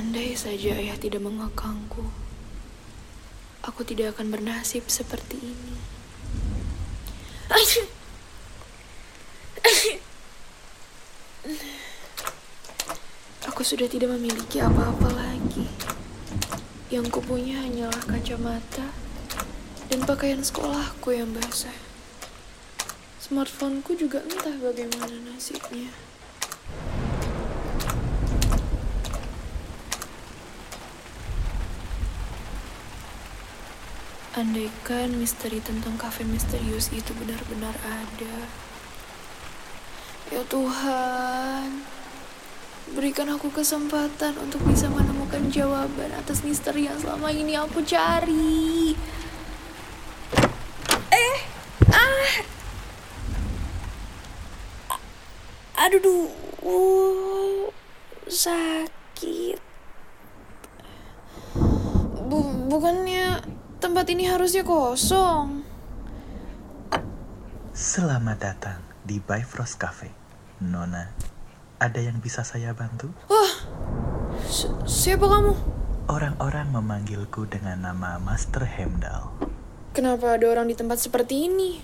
Andai saja ayah tidak mengekangku, aku tidak akan bernasib seperti ini. Aku sudah tidak memiliki apa-apa lagi. Yang kupunya hanyalah kacamata dan pakaian sekolahku yang basah. Smartphoneku juga entah bagaimana nasibnya. Andaikan misteri tentang kafe misterius itu benar-benar ada. Ya Tuhan, berikan aku kesempatan untuk bisa menemukan jawaban atas misteri yang selama ini aku cari. Eh, ah, aduh, duh, sakit. Bu, bukannya tempat ini harusnya kosong. Selamat datang di Bifrost Cafe. Nona, ada yang bisa saya bantu? Wah, si- siapa kamu? Orang-orang memanggilku dengan nama Master Hemdal. Kenapa ada orang di tempat seperti ini?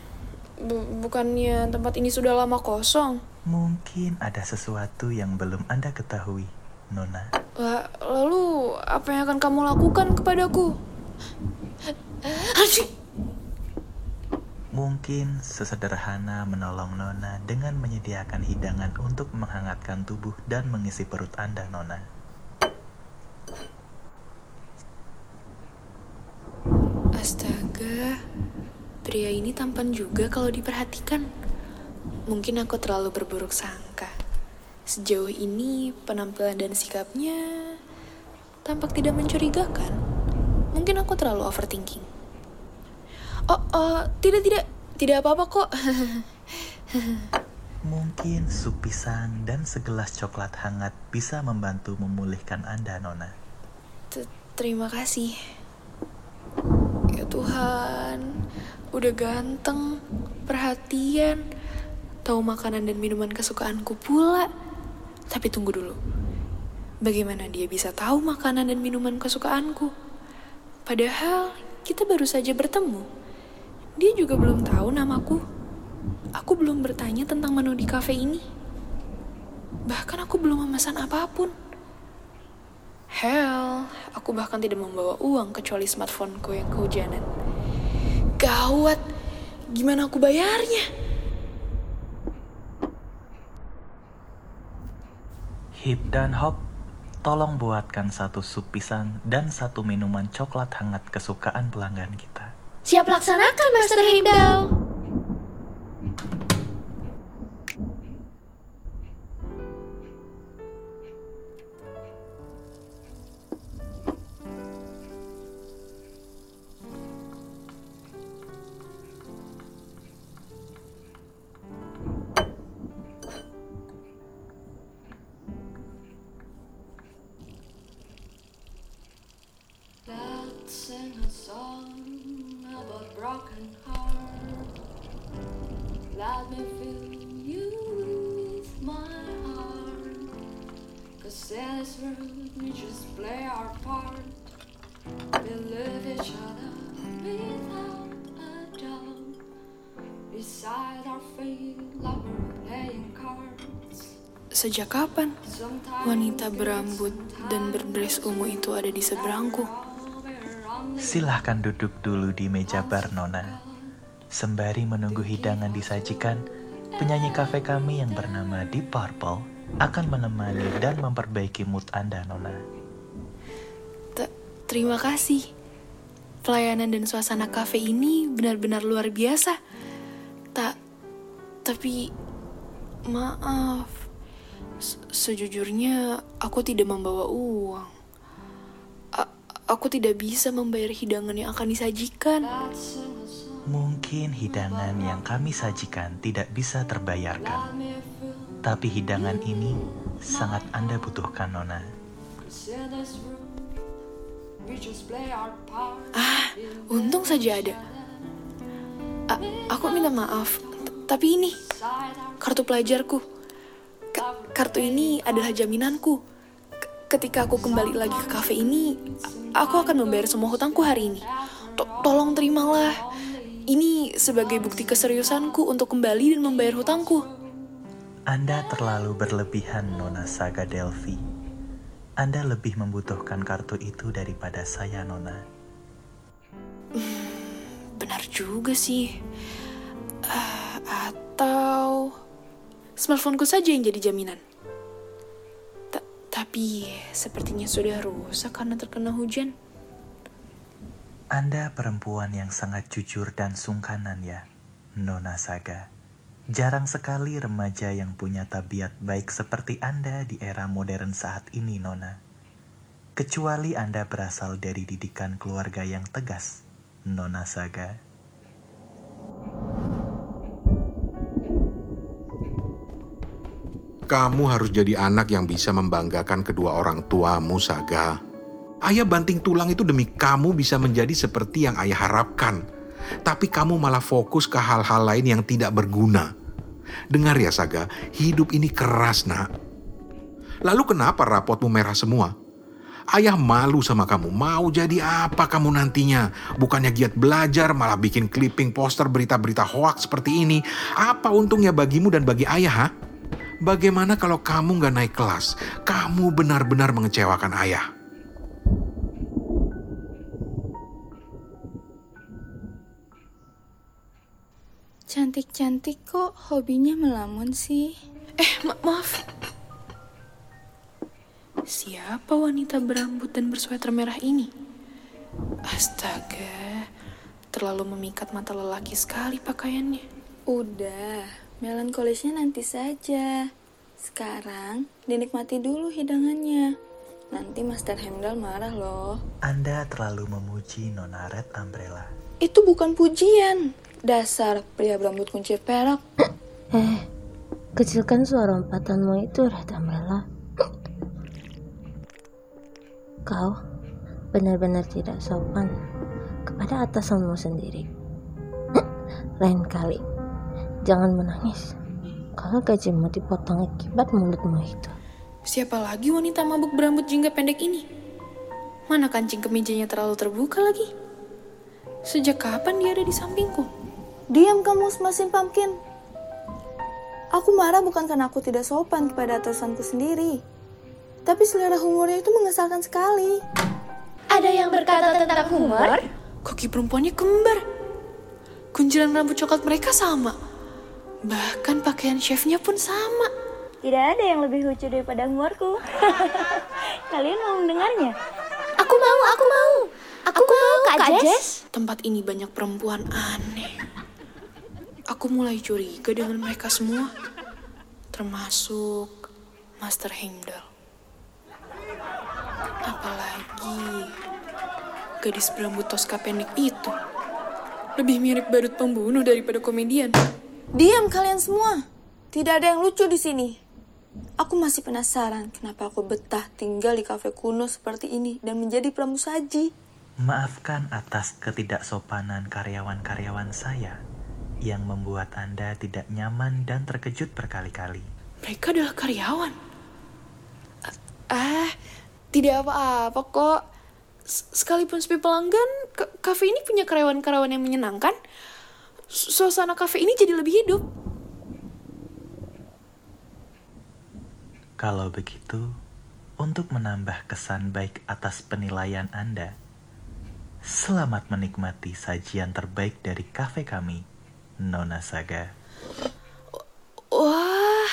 Bu- bukannya tempat ini sudah lama kosong? Mungkin ada sesuatu yang belum Anda ketahui, Nona. La- lalu apa yang akan kamu lakukan kepadaku? Mungkin sesederhana menolong Nona dengan menyediakan hidangan untuk menghangatkan tubuh dan mengisi perut Anda, Nona. Astaga, pria ini tampan juga kalau diperhatikan. Mungkin aku terlalu berburuk sangka. Sejauh ini penampilan dan sikapnya tampak tidak mencurigakan. Mungkin aku terlalu overthinking. Oh, oh, tidak tidak, tidak apa-apa kok. Mungkin sup pisang dan segelas coklat hangat bisa membantu memulihkan Anda, Nona. T- Terima kasih. Ya Tuhan, udah ganteng, perhatian, tahu makanan dan minuman kesukaanku pula. Tapi tunggu dulu. Bagaimana dia bisa tahu makanan dan minuman kesukaanku? Padahal kita baru saja bertemu. Dia juga belum tahu namaku. Aku belum bertanya tentang menu di kafe ini. Bahkan aku belum memesan apa pun. Hell, aku bahkan tidak membawa uang kecuali smartphoneku yang kehujanan. Gawat, gimana aku bayarnya? Hip dan Hop, tolong buatkan satu sup pisang dan satu minuman coklat hangat kesukaan pelanggan kita. Siap laksanakan, Master Heimdall. This we just play our part. We love each other without a doubt. Beside our fate like we're playing cards. Sejak kapan Sometimes wanita berambut dan berdress ungu itu ada di seberangku? Silahkan duduk dulu di meja bar, Nona. Sembari menunggu hidangan disajikan, penyanyi kafe kami yang bernama Deep Purple akan menemani dan memperbaiki mood Anda, Nona. T- Terima kasih. Pelayanan dan suasana kafe ini benar-benar luar biasa. Tak, tapi maaf. Se- Sejujurnya aku tidak membawa uang. A- aku tidak bisa membayar hidangan yang akan disajikan. Mungkin hidangan yang kami sajikan tidak bisa terbayarkan, tapi hidangan ini sangat Anda butuhkan, Nona. Ah, untung saja ada. A- aku minta maaf, t- tapi ini kartu pelajarku. K- kartu ini adalah jaminanku. K- ketika aku kembali lagi ke kafe ini, aku akan membayar semua hutangku hari ini. To- tolong terimalah. Ini sebagai bukti keseriusanku untuk kembali dan membayar hutangku. Anda terlalu berlebihan, Nona Saga Delphi. Anda lebih membutuhkan kartu itu daripada saya, Nona. Benar juga sih. Ah, atau smartphoneku saja yang jadi jaminan. Ta- tapi sepertinya sudah rusak karena terkena hujan. Anda perempuan yang sangat jujur dan sungkanan ya, Nona Saga. Jarang sekali remaja yang punya tabiat baik seperti Anda di era modern saat ini, Nona. Kecuali Anda berasal dari didikan keluarga yang tegas, Nona Saga. Kamu harus jadi anak yang bisa membanggakan kedua orang tuamu, Saga. Ayah banting tulang itu demi kamu bisa menjadi seperti yang ayah harapkan. Tapi kamu malah fokus ke hal-hal lain yang tidak berguna. Dengar ya, Saga, hidup ini keras, nak. Lalu kenapa rapotmu merah semua? Ayah malu sama kamu, mau jadi apa kamu nantinya? Bukannya giat belajar, malah bikin clipping poster berita-berita hoax seperti ini. Apa untungnya bagimu dan bagi ayah, ha? Bagaimana kalau kamu nggak naik kelas? Kamu benar-benar mengecewakan ayah. Cantik-cantik kok hobinya melamun sih. Eh, ma- maaf. Siapa wanita berambut dan bersweater merah ini? Astaga, terlalu memikat mata lelaki sekali pakaiannya. Udah, melankolisnya nanti saja. Sekarang dinikmati dulu hidangannya. Nanti Master Hemdal marah loh. Anda terlalu memuji Nona Red Umbrella. Itu bukan pujian. Dasar pria berambut kuncir perak. Eh, kecilkan suara empatanmu itu, Ratamela. Kau benar-benar tidak sopan kepada atasanmu sendiri. Lain kali, jangan menangis kalau gajimu dipotong akibat mulutmu itu. Siapa lagi wanita mabuk berambut jingga pendek ini? Mana kancing kemejanya terlalu terbuka lagi? Sejak kapan dia ada di sampingku? Diam kamu semasin pumpkin. Aku marah bukan karena aku tidak sopan kepada atasanku sendiri. Tapi selera humornya itu mengesalkan sekali. Ada yang berkata tentang humor? Koki perempuannya kembar. Kuncilan rambut coklat mereka sama. Bahkan pakaian chefnya pun sama. Tidak ada yang lebih lucu daripada humorku. Kalian mau mendengarnya? Aku mau, aku mau. Aku, mau, Kak, Jess. Tempat ini banyak perempuan aneh. Aku mulai curiga dengan mereka semua. Termasuk Master Heimdall. Apalagi gadis berambut toska pendek itu. Lebih mirip badut pembunuh daripada komedian. Diam kalian semua. Tidak ada yang lucu di sini. Aku masih penasaran kenapa aku betah tinggal di kafe kuno seperti ini dan menjadi pramusaji. Maafkan atas ketidaksopanan karyawan-karyawan saya yang membuat Anda tidak nyaman dan terkejut berkali-kali. Mereka adalah karyawan. Ah, tidak apa-apa kok. Sekalipun sepi pelanggan, ka- kafe ini punya karyawan-karyawan yang menyenangkan. Su- Suasana kafe ini jadi lebih hidup. Kalau begitu, untuk menambah kesan baik atas penilaian Anda, selamat menikmati sajian terbaik dari kafe kami, Nona Saga. Wah,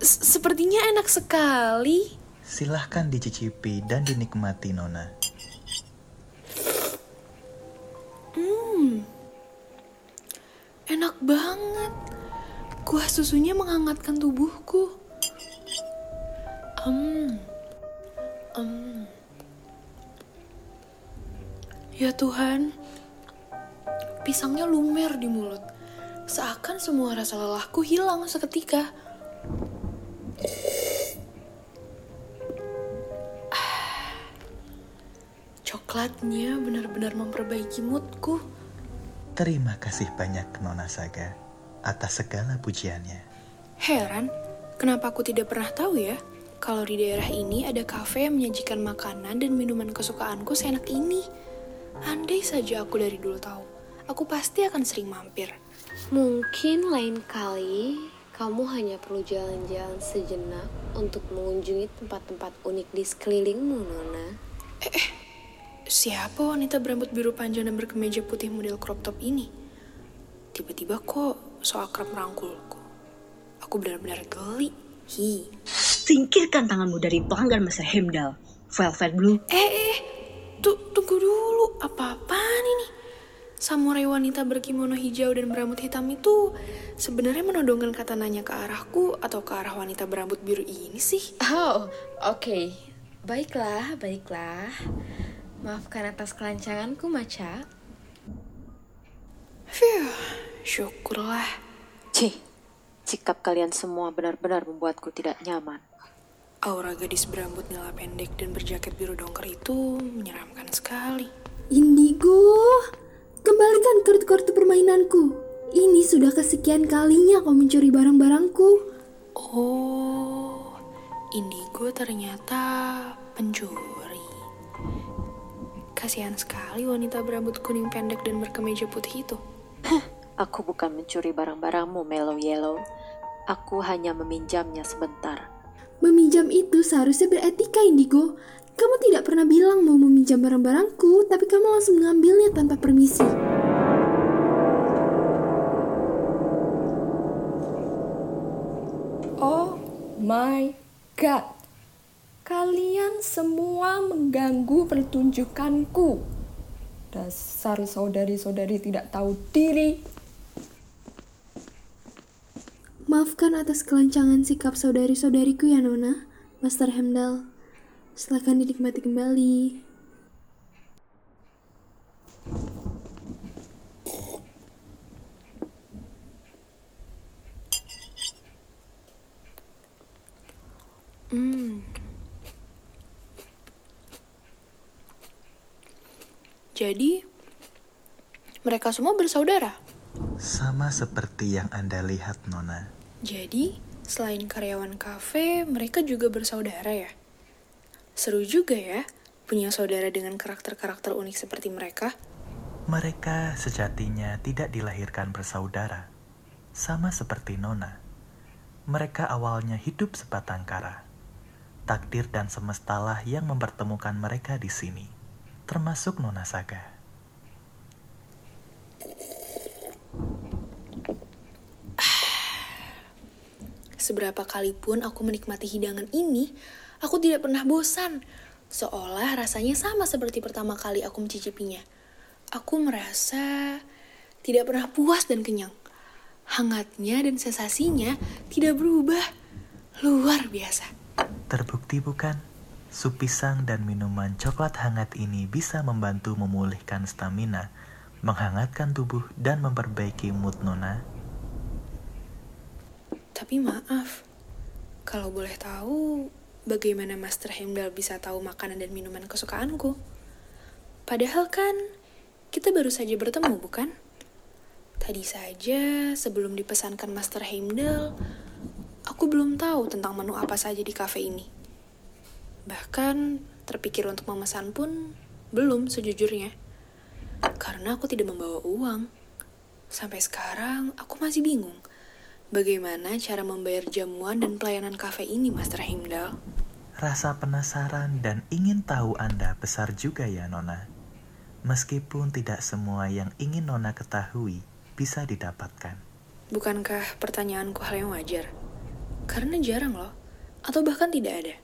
sepertinya enak sekali. Silahkan dicicipi dan dinikmati, Nona. Enak banget. Kuah susunya menghangatkan tubuhku. Tuhan, pisangnya lumer di mulut. Seakan semua rasa lelahku hilang seketika. Coklatnya benar-benar memperbaiki moodku. Terima kasih banyak Nona Saga atas segala pujiannya. Heran, kenapa aku tidak pernah tahu ya kalau di daerah ini ada kafe yang menyajikan makanan dan minuman kesukaanku seenak ini. Andai saja aku dari dulu tahu, aku pasti akan sering mampir. Mungkin lain kali kamu hanya perlu jalan-jalan sejenak untuk mengunjungi tempat-tempat unik di sekelilingmu, Nona. Siapa wanita berambut biru panjang dan berkemeja putih model crop top ini? Tiba-tiba kok so akrab merangkulku. Aku benar-benar geli. Hi. Singkirkan tanganmu dari pelanggan Mr. Hemdal. Velvet Blue, Eh, eh, tuh, tunggu dulu. Apa-apaan ini? Samurai wanita berkimono hijau dan berambut hitam itu sebenarnya menodongkan kata nanya ke arahku atau ke arah wanita berambut biru ini sih? Oh, oke. Baiklah, baiklah. Maafkan atas kelancanganku, Maca. Phew, syukurlah. Cih, sikap kalian semua benar-benar membuatku tidak nyaman. Aura gadis berambut nila pendek dan berjaket biru dongker itu menyeramkan sekali. Indigo, kembalikan kartu-kartu permainanku. Ini sudah kesekian kalinya kau mencuri barang-barangku. Oh, Indigo ternyata pencuri. Kasihan sekali wanita berambut kuning pendek dan berkemeja putih itu. Aku bukan mencuri barang-barangmu, Mellow Yellow. Aku hanya meminjamnya sebentar. Meminjam itu seharusnya beretika, Indigo. Kamu tidak pernah bilang mau meminjam barang-barangku, tapi kamu langsung mengambilnya tanpa permisi. Oh my god. Kalian semua mengganggu pertunjukanku. Dasar saudari-saudari tidak tahu diri. Maafkan atas kelancangan sikap saudari-saudariku ya, Nona. Master Hemdal. Silahkan dinikmati kembali. Hmm. Jadi, mereka semua bersaudara. Sama seperti yang Anda lihat, Nona. Jadi, selain karyawan kafe, mereka juga bersaudara ya? Seru juga ya, punya saudara dengan karakter-karakter unik seperti mereka. Mereka sejatinya tidak dilahirkan bersaudara, sama seperti Nona. Mereka awalnya hidup sebatang kara. Takdir dan semestalah yang mempertemukan mereka di sini, termasuk Nona Saga. Seberapa kali pun aku menikmati hidangan ini, aku tidak pernah bosan. Seolah rasanya sama seperti pertama kali aku mencicipinya. Aku merasa tidak pernah puas dan kenyang. Hangatnya dan sensasinya tidak berubah. Luar biasa. Terbukti bukan? Sup pisang dan minuman coklat hangat ini bisa membantu memulihkan stamina, menghangatkan tubuh, dan memperbaiki mood Nona. Tapi maaf, kalau boleh tahu, bagaimana Master Hemdal bisa tahu makanan dan minuman kesukaanku? Padahal kan, kita baru saja bertemu, bukan? Tadi saja, sebelum dipesankan Master Heimdall, aku belum tahu tentang menu apa saja di kafe ini. Bahkan, terpikir untuk memesan pun belum sejujurnya. Karena aku tidak membawa uang. Sampai sekarang, aku masih bingung. Bagaimana cara membayar jamuan dan pelayanan kafe ini, Master Heimdall? Rasa penasaran dan ingin tahu Anda besar juga ya, Nona. Meskipun tidak semua yang ingin Nona ketahui bisa didapatkan. Bukankah pertanyaanku hal yang wajar? Karena jarang loh, atau bahkan tidak ada.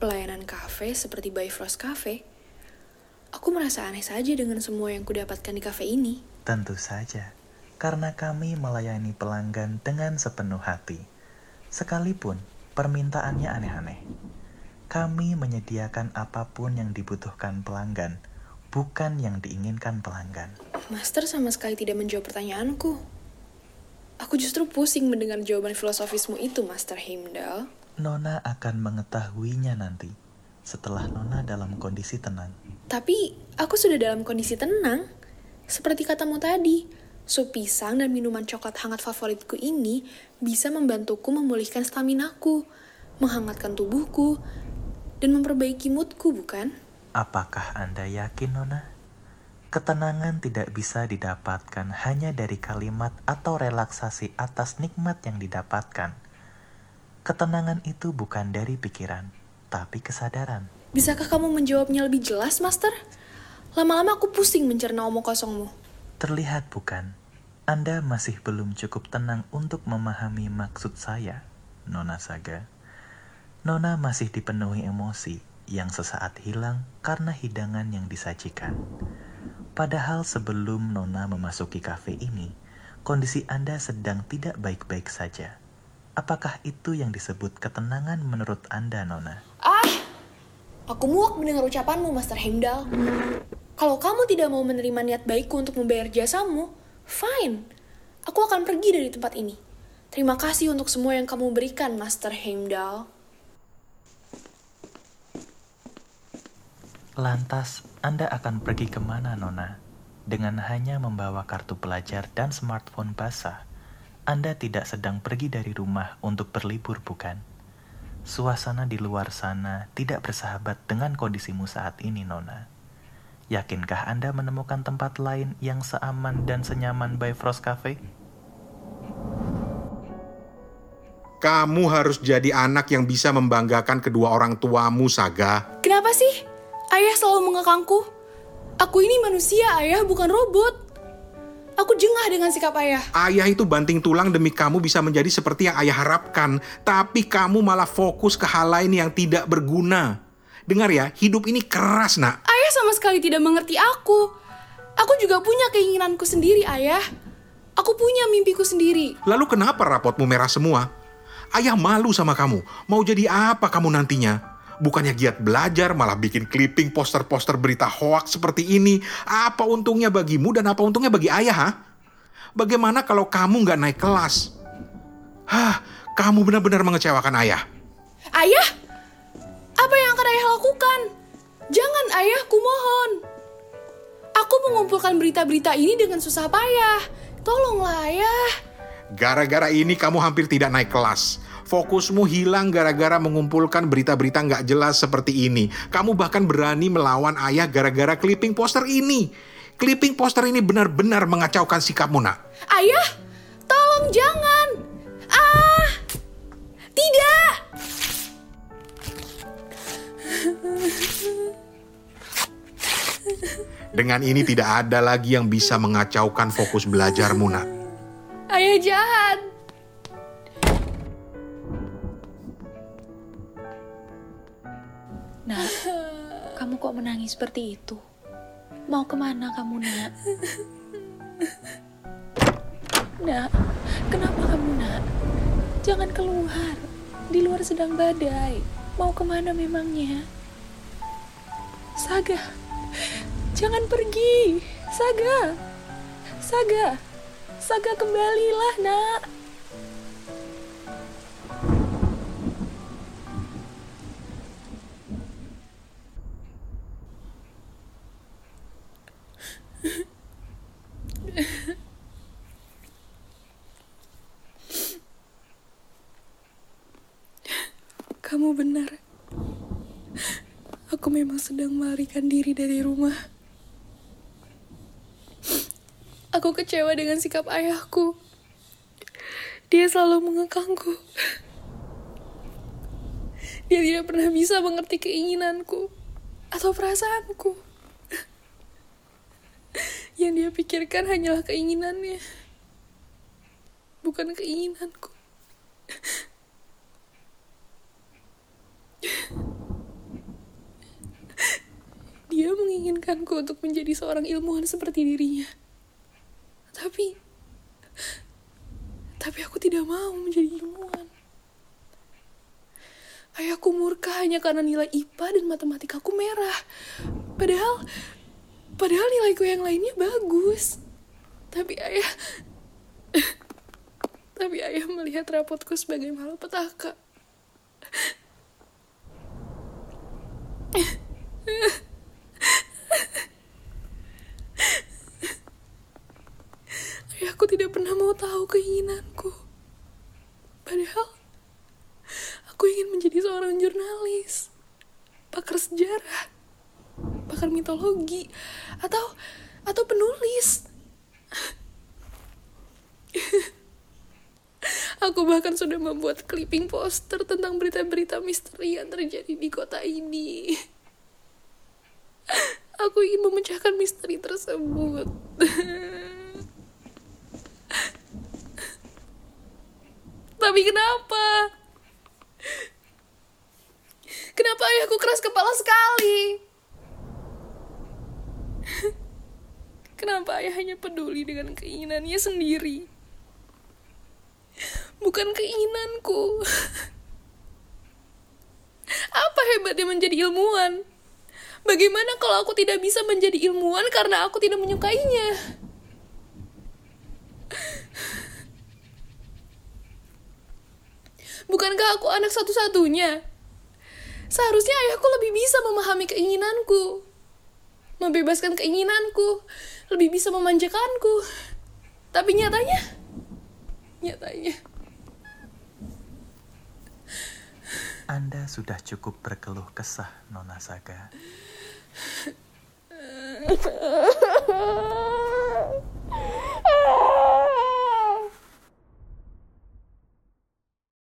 Pelayanan kafe seperti Bifrost Cafe. Aku merasa aneh saja dengan semua yang kudapatkan di kafe ini. Tentu saja, karena kami melayani pelanggan dengan sepenuh hati. Sekalipun permintaannya aneh-aneh. Kami menyediakan apa pun yang dibutuhkan pelanggan, bukan yang diinginkan pelanggan. Master sama sekali tidak menjawab pertanyaanku. Aku justru pusing mendengar jawaban filosofismu itu, Master Heimdall. Nona akan mengetahuinya nanti. setelah Nona dalam kondisi tenang. Tapi aku sudah dalam kondisi tenang. Seperti katamu tadi, sup pisang dan minuman coklat hangat favoritku ini bisa membantuku memulihkan staminaku, menghangatkan tubuhku, dan memperbaiki moodku, bukan? Apakah Anda yakin, Nona? Ketenangan tidak bisa didapatkan hanya dari kalimat atau relaksasi atas nikmat yang didapatkan. Ketenangan itu bukan dari pikiran, tapi kesadaran. Bisakah kamu menjawabnya lebih jelas, Master? Lama-lama aku pusing mencerna omong kosongmu. Terlihat bukan? Anda masih belum cukup tenang untuk memahami maksud saya, Nona Saga. Nona masih dipenuhi emosi yang sesaat hilang karena hidangan yang disajikan. Padahal sebelum Nona memasuki kafe ini, kondisi Anda sedang tidak baik-baik saja. Apakah itu yang disebut ketenangan menurut Anda, Nona? Ah, aku muak mendengar ucapanmu, Master Heimdall. Kalau kamu tidak mau menerima niat baikku untuk membayar jasamu, fine. Aku akan pergi dari tempat ini. Terima kasih untuk semua yang kamu berikan, Master Heimdall. Lantas, Anda akan pergi ke mana, Nona? Dengan hanya membawa kartu pelajar dan smartphone basah, Anda tidak sedang pergi dari rumah untuk berlibur, bukan? Suasana di luar sana tidak bersahabat dengan kondisimu saat ini, Nona. Yakinkah Anda menemukan tempat lain yang seaman dan senyaman Bifrost Cafe? Kamu harus jadi anak yang bisa membanggakan kedua orang tuamu, Saga. Kenapa sih? Ayah selalu mengekangku. Aku ini manusia, ayah, bukan robot. Aku jengah dengan sikap ayah. Ayah itu banting tulang demi kamu bisa menjadi seperti yang ayah harapkan. Tapi kamu malah fokus ke hal lain yang tidak berguna. Dengar ya, hidup ini keras, nak. Ayah sama sekali tidak mengerti aku. Aku juga punya keinginanku sendiri, ayah. Aku punya mimpiku sendiri. Lalu kenapa rapotmu merah semua? Ayah malu sama kamu. Mau jadi apa kamu nantinya? Bukannya giat belajar, malah bikin clipping poster-poster berita hoax seperti ini. Apa untungnya bagimu dan apa untungnya bagi ayah, ha? Bagaimana kalau kamu nggak naik kelas? Hah, kamu benar-benar mengecewakan ayah. Ayah? Apa yang akan ayah lakukan? Jangan ayah, kumohon. Aku mengumpulkan berita-berita ini dengan susah payah. Tolonglah ayah. Gara-gara ini kamu hampir tidak naik kelas. Fokusmu hilang gara-gara mengumpulkan berita-berita nggak jelas seperti ini. Kamu bahkan berani melawan ayah gara-gara clipping poster ini. Clipping poster ini benar-benar mengacaukan sikapmu, nak. Ayah, tolong jangan. Ah, tidak. Dengan ini tidak ada lagi yang bisa mengacaukan fokus belajarmu, nak. Ayah jahat. Nak, kamu kok menangis seperti itu? Mau ke mana kamu, nak? Nak, kenapa kamu, nak? Jangan keluar. Di luar sedang badai. Mau ke mana memangnya? Saga, jangan pergi. Saga, Saga, Saga kembalilah, nak. Kamu benar. Aku memang sedang melarikan diri dari rumah. Aku kecewa dengan sikap ayahku. Dia selalu mengekangku. Dia tidak pernah bisa mengerti keinginanku atau perasaanku. Yang dia pikirkan hanyalah keinginannya, bukan keinginanku. Dia menginginkanku untuk menjadi seorang ilmuwan seperti dirinya. Tapi, tapi aku tidak mau menjadi ilmuwan. Ayahku murka hanya karena nilai IPA dan matematikaku merah. Padahal, padahal nilaiku yang lainnya bagus. Tapi ayah, tapi ayah melihat rapotku sebagai malapetaka. Ayahku tidak pernah mau tahu keinginanku. Padahal aku ingin menjadi seorang jurnalis, pakar sejarah, pakar mitologi, atau atau penulis. Aku bahkan sudah membuat clipping poster tentang berita-berita misteri yang terjadi di kota ini. Aku ingin memecahkan misteri tersebut. Tapi kenapa? Kenapa ayahku keras kepala sekali? Kenapa ayah hanya peduli dengan keinginannya sendiri? Bukan keinginanku. Apa hebatnya menjadi ilmuwan? Bagaimana kalau aku tidak bisa menjadi ilmuwan karena aku tidak menyukainya? Bukankah aku anak satu-satunya? Seharusnya ayahku lebih bisa memahami keinginanku, membebaskan keinginanku, lebih bisa memanjakanku. Tapi nyatanya, nyatanya. Anda sudah cukup berkeluh kesah, Nona Saga.